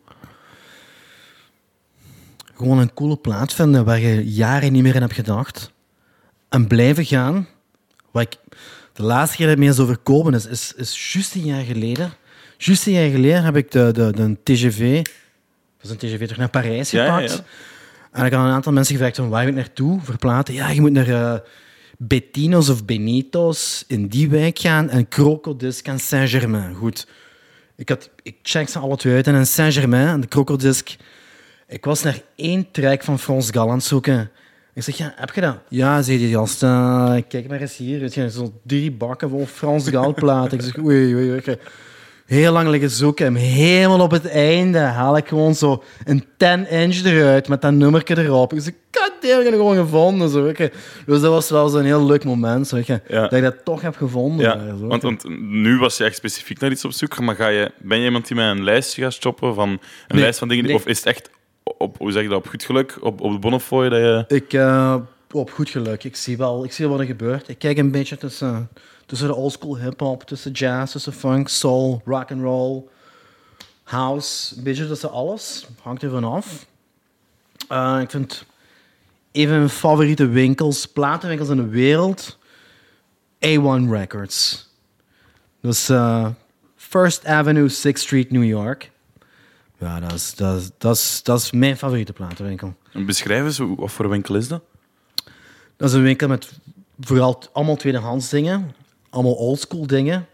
Gewoon een coole plaat vinden waar je jaren niet meer in hebt gedacht. En blijven gaan. Wat ik de laatste keer dat ik mee is overkomen is, is, is juist een jaar geleden. Juist een jaar geleden heb ik de, de, de TGV, dat is een TGV, terug naar Parijs ja, gepakt. ja. En ik had een aantal mensen gevraagd van waar moet ik naartoe voor platen. Ja, je moet naar eh, Bettino's of Benito's in die wijk gaan en Crocodisc en Saint-Germain. Goed. Ik, had, ik check ze alle twee uit en in Saint-Germain en de Crocodisc ik was naar één track van Frans Gal aan het zoeken. Ik zeg, ja, heb je dat? Ja, zei die gast. eh, kijk maar eens hier. Weet je, zo drie bakken vol Frans platen. Ik zeg, oei, oei, oei. Heel lang liggen zoeken. En helemaal op het einde haal ik gewoon zo een 10-inch eruit met dat nummertje erop. Ik zeg, ik heb het gewoon gevonden. Zo, weet je. Dus dat was wel zo'n heel leuk moment. Zo, weet je, Ja. Dat ik dat toch heb gevonden. Ja, eh, zo, want, want nu was je echt specifiek naar iets op zoek, maar ga je, ben je iemand die met een lijstje gaat shoppen van een Nee, lijst van dingen, nee. of is het echt op, hoe zeg je dat, op goed geluk, op, op de Bonnefoy dat je... Ik, eh, op goed geluk. Ik zie, wel, ik zie wel wat er gebeurt. Ik kijk een beetje tussen, tussen de oldschool hip-hop, tussen jazz, tussen funk, soul, rock and roll, house. Een beetje tussen alles. Hangt er vanaf. Eh ik vind een van mijn favoriete winkels, platenwinkels in de wereld, A1 Records. Dus eh, First Avenue, 6th Street, New York. Ja, dat is, dat, is, dat, is, dat is mijn favoriete platenwinkel. Beschrijf eens, hoe- wat voor winkel is dat? Dat is een winkel met vooral allemaal tweedehands dingen. Allemaal oldschool dingen.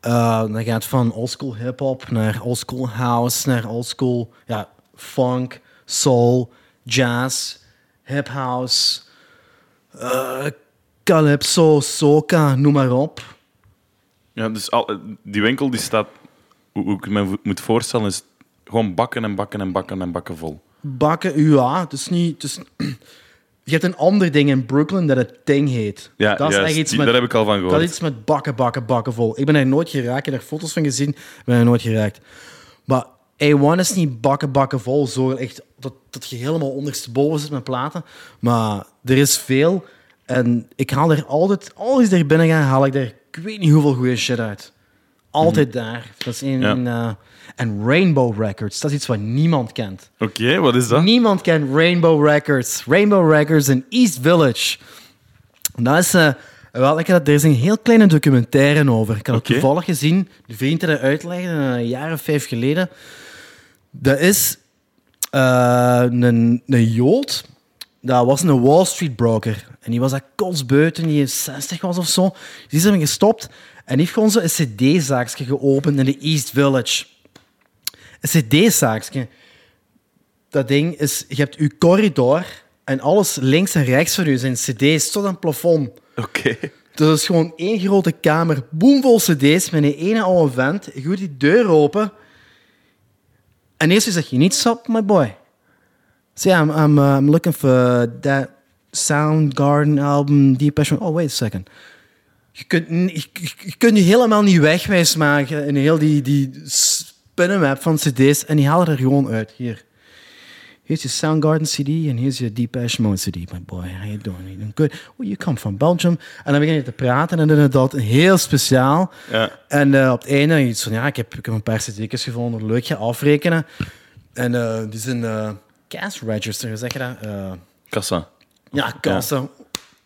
Eh dan gaat van oldschool hip-hop naar oldschool house, naar oldschool ja, funk, soul, jazz, hip house, eh, calypso, soca, noem maar op. Ja, dus al, die winkel die staat, hoe, hoe ik me moet voorstellen, is gewoon bakken en bakken en bakken en bakken vol. Bakken, ja, het is niet. Het is, je hebt een ander ding in Brooklyn dat het Ding heet. Ja, dat is juist, echt iets die- met, daar heb ik al van Dat gehoord. is iets met bakken, bakken, bakken vol. Ik ben er nooit geraakt. Ik heb er foto's van gezien. Ik ben er nooit geraakt. Maar A1 is niet bakken, bakken vol. Zo echt dat, dat je helemaal ondersteboven zit met platen. Maar er is veel. En ik haal er altijd... Ik er binnen ga, haal ik er... Ik weet niet hoeveel goede shit uit. Altijd daar. Dat is Ja. een, eh, en Rainbow Records, dat is iets wat niemand kent. Oké, wat is dat? Niemand kent Rainbow Records. Rainbow Records in East Village. Dat is... eh, wel, ik had, er is een heel kleine documentaire over. Ik had het toevallig gezien. De vriend die dat uitlegde, een jaar of vijf geleden. Dat is eh, een, een Jood. Dat was een Wall Street broker. En die was dat kotsbeu toen hij 60 was of zo. Die is hem gestopt. En heeft gewoon zo een cd-zaakje geopend in de East Village. Een cd-zaakje dat ding is, je hebt je corridor en alles links en rechts van je zijn cd's tot aan het plafond. Oké. Dat is gewoon één grote kamer, boomvol cd's met een ene oude vent. Je doet die deur open en eerst zeg je niet, stop, my boy. So yeah, I'm, I'm, uh, I'm looking for that Soundgarden album, Deep Mode. Oh, wait a second. Je kunt, je, je- je kunt je helemaal niet wegwijs maken in heel die, die spinnenweb van cd's en die halen er gewoon uit. Hier. Here's your Soundgarden CD and here's your Depeche Mode CD. My boy, how you doing? You doing good? Where you come from? Belgium? En dan begin je te praten en dan inderdaad heel speciaal. Ja. En eh, op het einde iets van, ja, ik heb, ik heb een paar cd's gevonden, leuk, ga afrekenen. En eh, die zijn eh cash register, hoe zeg je dat? Kassa. ja, kassa.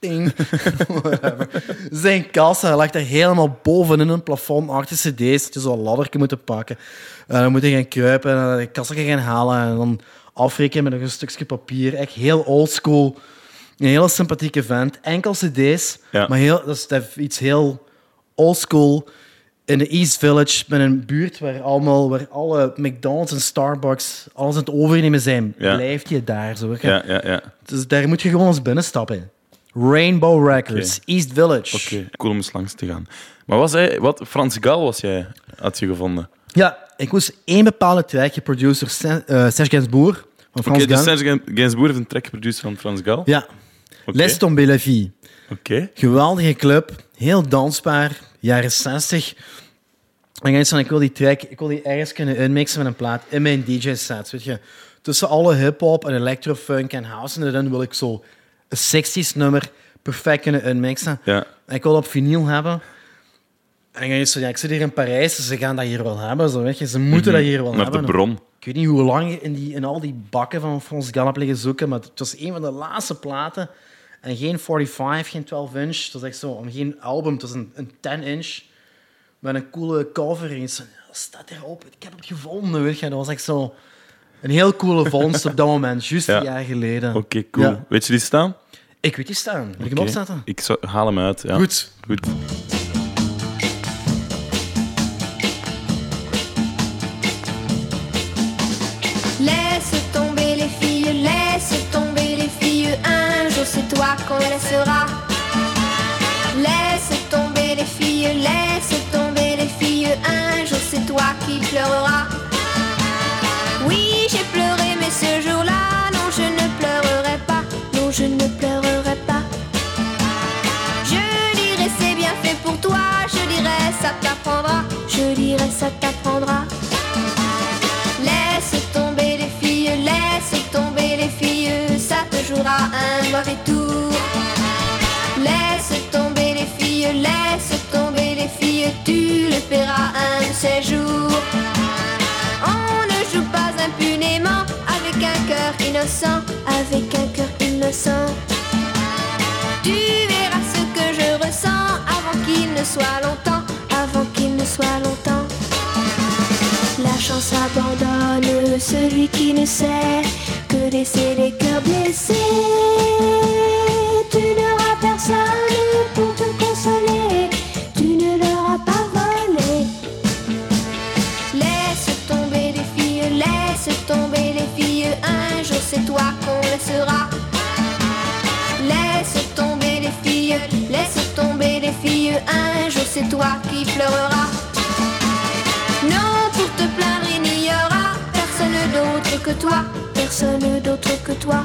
*laughs* Whatever. Zijn kassa lag er helemaal boven in een plafond achter cd's. Dat je zo'n ladderje moeten pakken. En dan moet je gaan kruipen en de kassa gaan halen. En dan afrekenen met nog een stukje papier. Echt heel oldschool. Een hele sympathieke vent. Enkel cd's. Ja. Maar heel, dat is dat is iets heel oldschool. In de East Village, met een buurt waar, allemaal, waar alle McDonald's en Starbucks alles aan het overnemen zijn, Ja. blijft je daar. Zo. Ja, ja, ja. Dus daar moet je gewoon eens binnenstappen. Rainbow Records, Oké. East Village. Oké, cool om eens langs te gaan. Maar was hij, wat, Frans Gal was jij, had je gevonden? Ja, ik moest één bepaalde track geproduceerd door Sen- eh, Serge Gainsbourg van Oké, Frans dus Gang. Serge Gain- Gainsbourg heeft een track geproduceerd van Frans Gal? Ja, Oké. Les Tomber la Vie. Oké. Geweldige club, heel dansbaar, jaren 60. En ik van, ik wil die track, ik wil die ergens kunnen inmixen met een plaat in mijn je. Tussen alle hip-hop en electrofunk en house en dan wil ik zo 60s nummer perfect kunnen inmixen. Ja. En ik wil op vinyl hebben. En dan is zo, ja, ik zit hier in Parijs, ze gaan dat hier wel hebben. Zo, weet je. Ze moeten dat hier wel Naar hebben. de bron. Ik weet niet hoe lang je in, die, in al die bakken van Frans Gal heb liggen zoeken, maar het was een van de laatste platen. En geen 45, geen 12 inch. Het was echt zo, geen album, het was een, een 10 inch. Met een coole cover. En iets van, "Ja, wat staat erop? Ik heb het gevonden, weet je. Dat was echt zo een heel coole vondst op dat moment, juist een jaar geleden. Oké, cool. Weet je die staan? Ik weet die staan. Moet ik hem opzetten? Ik haal hem uit, ja. Goed. Goed. Ce jour-là, non, je ne pleurerai pas, non, je ne pleurerai pas. Je dirais c'est bien fait pour toi, je dirais ça t'apprendra, je dirais ça t'apprendra. Laisse tomber les filles, laisse tomber les filles, ça te jouera un mauvais tour. Laisse tomber les filles, laisse tomber les filles, tu le paieras un de ces jours. On ne joue pas impunément innocent, avec un cœur innocent. Tu verras ce que je ressens avant qu'il ne soit longtemps, avant qu'il ne soit longtemps. La chance abandonne celui qui ne sait que laisser les cœurs blessés. Laisse tomber les filles, un jour c'est toi qui pleureras. Non, pour te plaindre, il n'y aura personne d'autre que toi, personne d'autre que toi.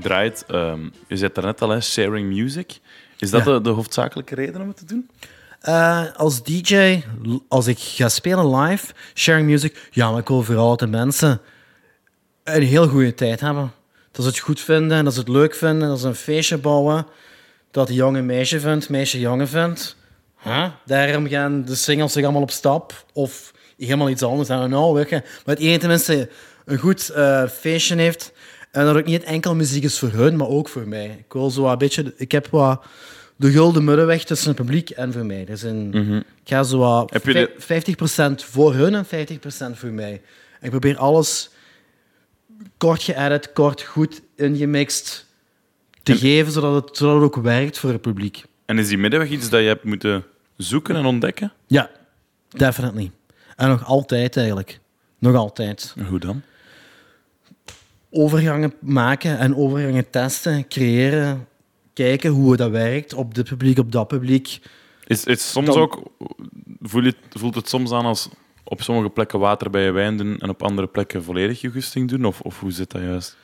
Te Je draait, ehm, je zei het daarnet al, hè, sharing music. Is dat Ja. de, de hoofdzakelijke reden om het te doen? Eh, als DJ, als ik ga spelen live, sharing music, ja, maar ik wil vooral dat de mensen een heel goede tijd hebben. Dat ze het goed vinden, dat ze het leuk vinden, dat ze een feestje bouwen. Dat de jongen meisje vindt, meisje jongen vindt. Huh? Daarom gaan de singles zich allemaal op stap. Of helemaal iets anders, I don't know. Weet je. Maar het ene tenminste een goed eh, feestje heeft. En dat ook niet enkel muziek is voor hun, maar ook voor mij. Ik wil zo wat een beetje... Ik heb wat de gulden middenweg tussen het publiek en voor mij. Dus een, Ik ga zo wat Heb je de- vij- 50% voor hun en 50% voor mij. En ik probeer alles kort geëdit, kort goed ingemixt te geven, zodat het, zodat het ook werkt voor het publiek. En is die middenweg iets dat je hebt moeten zoeken en ontdekken? Ja, definitely. En nog altijd eigenlijk. Nog altijd. En Hoe dan? Overgangen maken en overgangen testen, creëren, kijken hoe dat werkt op dit publiek, op dat publiek. Is, is soms Dan- ook, voel je, voelt het soms aan als op sommige plekken water bij je wijn doen en op andere plekken volledig je gusting doen? Of, of hoe zit dat juist?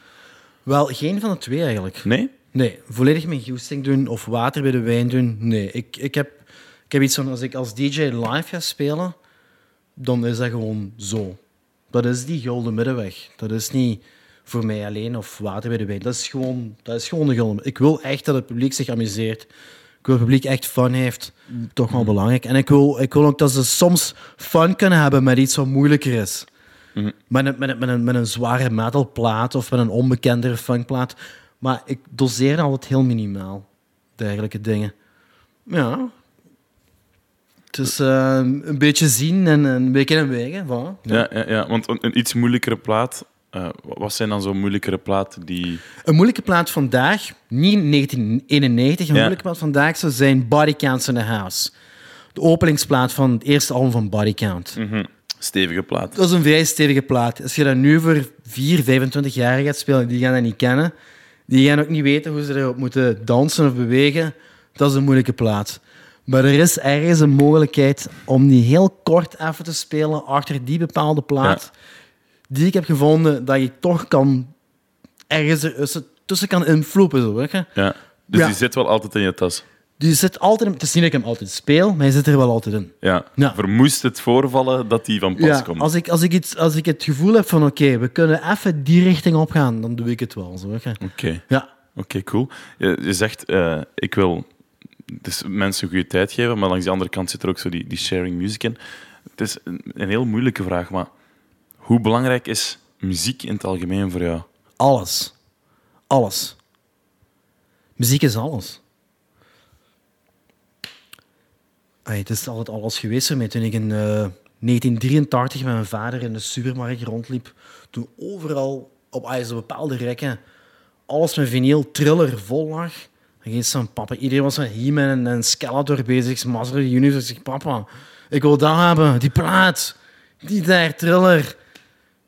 Wel, geen van de twee eigenlijk. Nee? Nee, volledig mijn goesting doen of water bij de wijn doen. Nee, ik, ik, heb, ik heb iets van als ik als DJ live ga spelen, dan is dat gewoon zo. Dat is die gulden middenweg. Dat is niet voor mij alleen of water bij de wijn. Dat is gewoon, dat is gewoon de gulden. Ik wil echt dat het publiek zich amuseert. Ik wil dat het publiek echt fun heeft. Toch wel belangrijk. En ik wil, ik wil ook dat ze soms fun kunnen hebben met iets wat moeilijker is. Met een, met, een, met, een, met een zware metalplaat of met een onbekendere funkplaat. Maar ik doseer altijd heel minimaal. Dergelijke dingen. Ja. Het is eh, een beetje zien en een beetje een wegen. Voilà. Ja, ja, ja. want een, een iets moeilijkere plaat. Eh, wat zijn dan zo moeilijkere platen die. Een moeilijke plaat vandaag, niet 1991, een Ja. moeilijke plaat vandaag zou zijn Body Counts in the House. De openingsplaat van het eerste album van Body Count. Stevige plaat. Dat is een vrij stevige plaat. Als je dat nu voor 4, 25 jaar gaat spelen, die gaan dat niet kennen. Die gaan ook niet weten hoe ze erop moeten dansen of bewegen. Dat is een moeilijke plaat. Maar er is ergens een mogelijkheid om die heel kort even te spelen achter die bepaalde plaat. Die ik heb gevonden dat je toch kan ergens er tussen kan invloepen. Zo, weet je. Ja. Dus Ja. die zit wel altijd in je tas. Die zit altijd in, het is niet dat ik hem altijd speel, maar hij zit er wel altijd in. Ja. Ja. Vermoest het voorvallen dat die van pas Ja, komt. als ik, als, ik iets, als ik het gevoel heb van oké, we kunnen even die richting opgaan, dan doe ik het wel. Oké. Ja. Oké, cool. Je, je zegt, eh, ik wil dus mensen goede tijd geven, maar langs de andere kant zit er ook zo die, die sharing music in. Het is een, een heel moeilijke vraag, maar hoe belangrijk is muziek in het algemeen voor jou? Alles. Alles. Muziek is alles. Het is altijd alles geweest. Toen ik in eh, 1983 met mijn vader in de supermarkt rondliep, toen overal op ay, zo bepaalde rekken alles met vinyl triller vol lag. Dan ging zo'n papa, iedereen was met He-Man en, en Skeletor bezig, Master Universe. Ik zeg, papa, ik wil dat hebben, die plaat, die daar triller.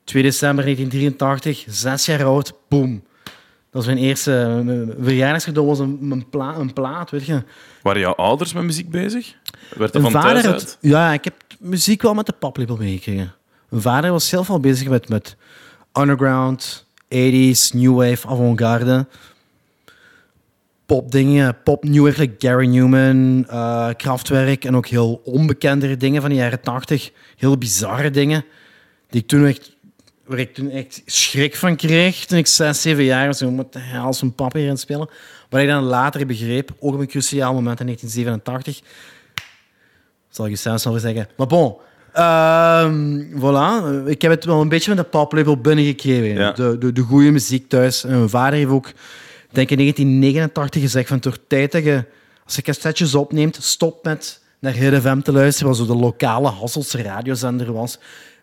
2 december 1983, zes jaar oud, boom. Dat was mijn eerste mijn verjaardagscadeau, was een, een, pla, een plaat, weet je. Waren jouw ouders met muziek bezig? Werd dat Mijn van thuis vader uit? had, ja, ik heb muziek wel met de paplepel meegekregen. Mijn vader was zelf al bezig met, met underground, 80s, new wave, avant-garde. Popdingen, pop new wave, like Gary Newman, eh Kraftwerk en ook heel onbekendere dingen van de jaren 80. Heel bizarre dingen die ik toen echt, waar ik toen echt schrik van kreeg toen ik 6, 7 jaar was. Hel is een pap hier aan het spelen? Wat ik dan later begreep, ook op een cruciaal moment in 1987, zal ik je zelfs over zeggen. Maar bon, ehm, voilà. Ik heb het wel een beetje met de paplepel binnengekregen. Ja. De, de, de goede muziek thuis. En mijn vader heeft ook, denk ik in 1989 gezegd van toch tijd dat je, als je cassettes opneemt, stop met naar Hidden FM te luisteren, wat zo de lokale Hasselse radiozender was.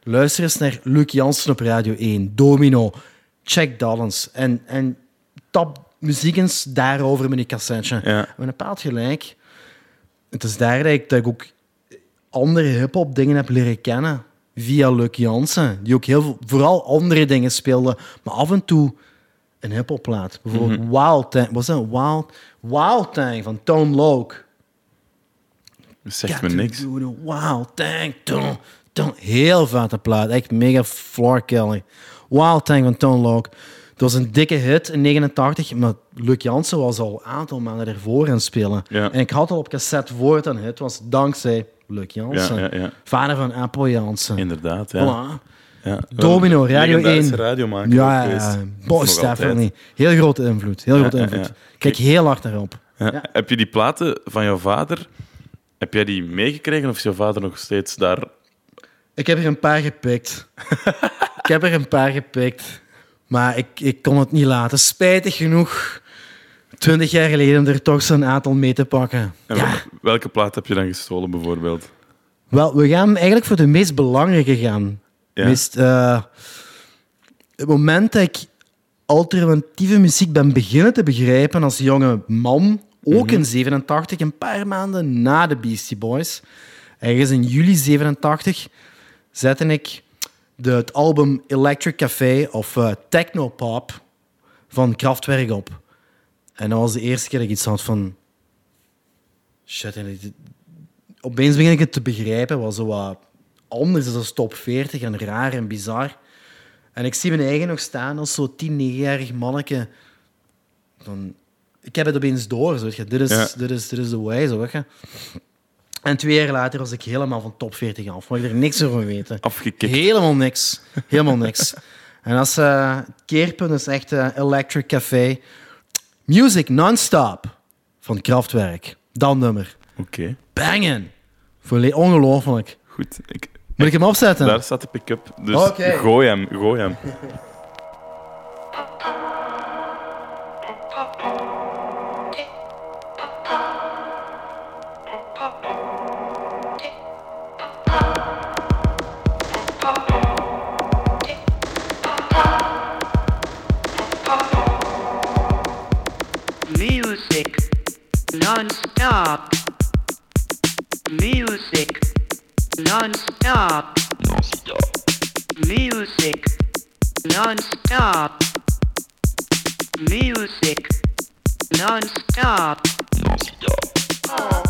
Luister eens naar Luc Jansen op Radio 1, Domino, check dat eens. En, en tap muziek eens daarover met die cassetje. Ja. Met een bepaald gelijk. Het is daar dat ik, dat ik ook andere hip-hop dingen heb leren kennen. Via Luc Jansen, die ook heel veel, vooral andere dingen speelde, maar af en toe een hip-hop plaat. Bijvoorbeeld Wild Tang, was dat Wild, Wild Tang van Tone Loc. Dat zegt Got me niks. Wild Tang, Tone. Heel vette plaat, echt mega floor Kelly. Wild Tang van Tone Loc. Dat was een dikke hit in 89, maar Luc Jansen was al een aantal maanden ervoor aan het spelen. Ja. En ik had al op cassette voor het een hit was, dankzij Luc Jansen. Ja, ja, ja. Vader van Apple Jansen. Inderdaad, ja. Voilà. Domino, Radio Legendarische 1. radiomaker Ja, Nog altijd. Stephanie. Heel grote invloed. Heel grote invloed. Kijk heel hard naar op. Ja. Ja. Heb je die platen van jouw vader, heb jij die meegekregen of is jouw vader nog steeds daar? Ik heb er een paar gepikt. *laughs* ik heb er een paar gepikt. Maar ik, ik kon het niet laten. Spijtig genoeg. Twintig jaar geleden om er toch zo'n aantal mee te pakken. En Ja. wel- Welke plaat heb je dan gestolen, bijvoorbeeld? Wel, we gaan eigenlijk voor de meest belangrijke gaan. Ja. Meest, eh, het moment dat ik alternatieve muziek ben beginnen te begrijpen als jonge man, ook in 87, een paar maanden na de Beastie Boys, ergens in juli 87, zette ik de, het album Electric Café of eh, Technopop van Kraftwerk op. En dat was de eerste keer dat ik iets had van... Shit, en opeens begin ik het te begrijpen. wat zo wat anders als top 40 en raar en bizar. En ik zie mijn eigen nog staan als zo'n 10, 9-jarig manneke. Dan, ik heb het opeens door. Zo, dit, is, Ja. dit, is, dit is de way. Zo, weet je. En twee jaar later was ik helemaal van top 40 af. Mag ik er niks over weten. Afgekikt. Helemaal niks. Helemaal niks. *laughs* en als eh, het keerpunt is echt eh, Electric Café. Music non-stop van Kraftwerk. Dat nummer. Oké, Bangen. Volle- Ongelooflijk. goed. Ik, Moet ik hem opzetten? Daar staat de pick-up. Dus gooi hem, gooi hem. *laughs* non-stop. Music non-stop. Music non-stop. Music non-stop. Non-stop. Music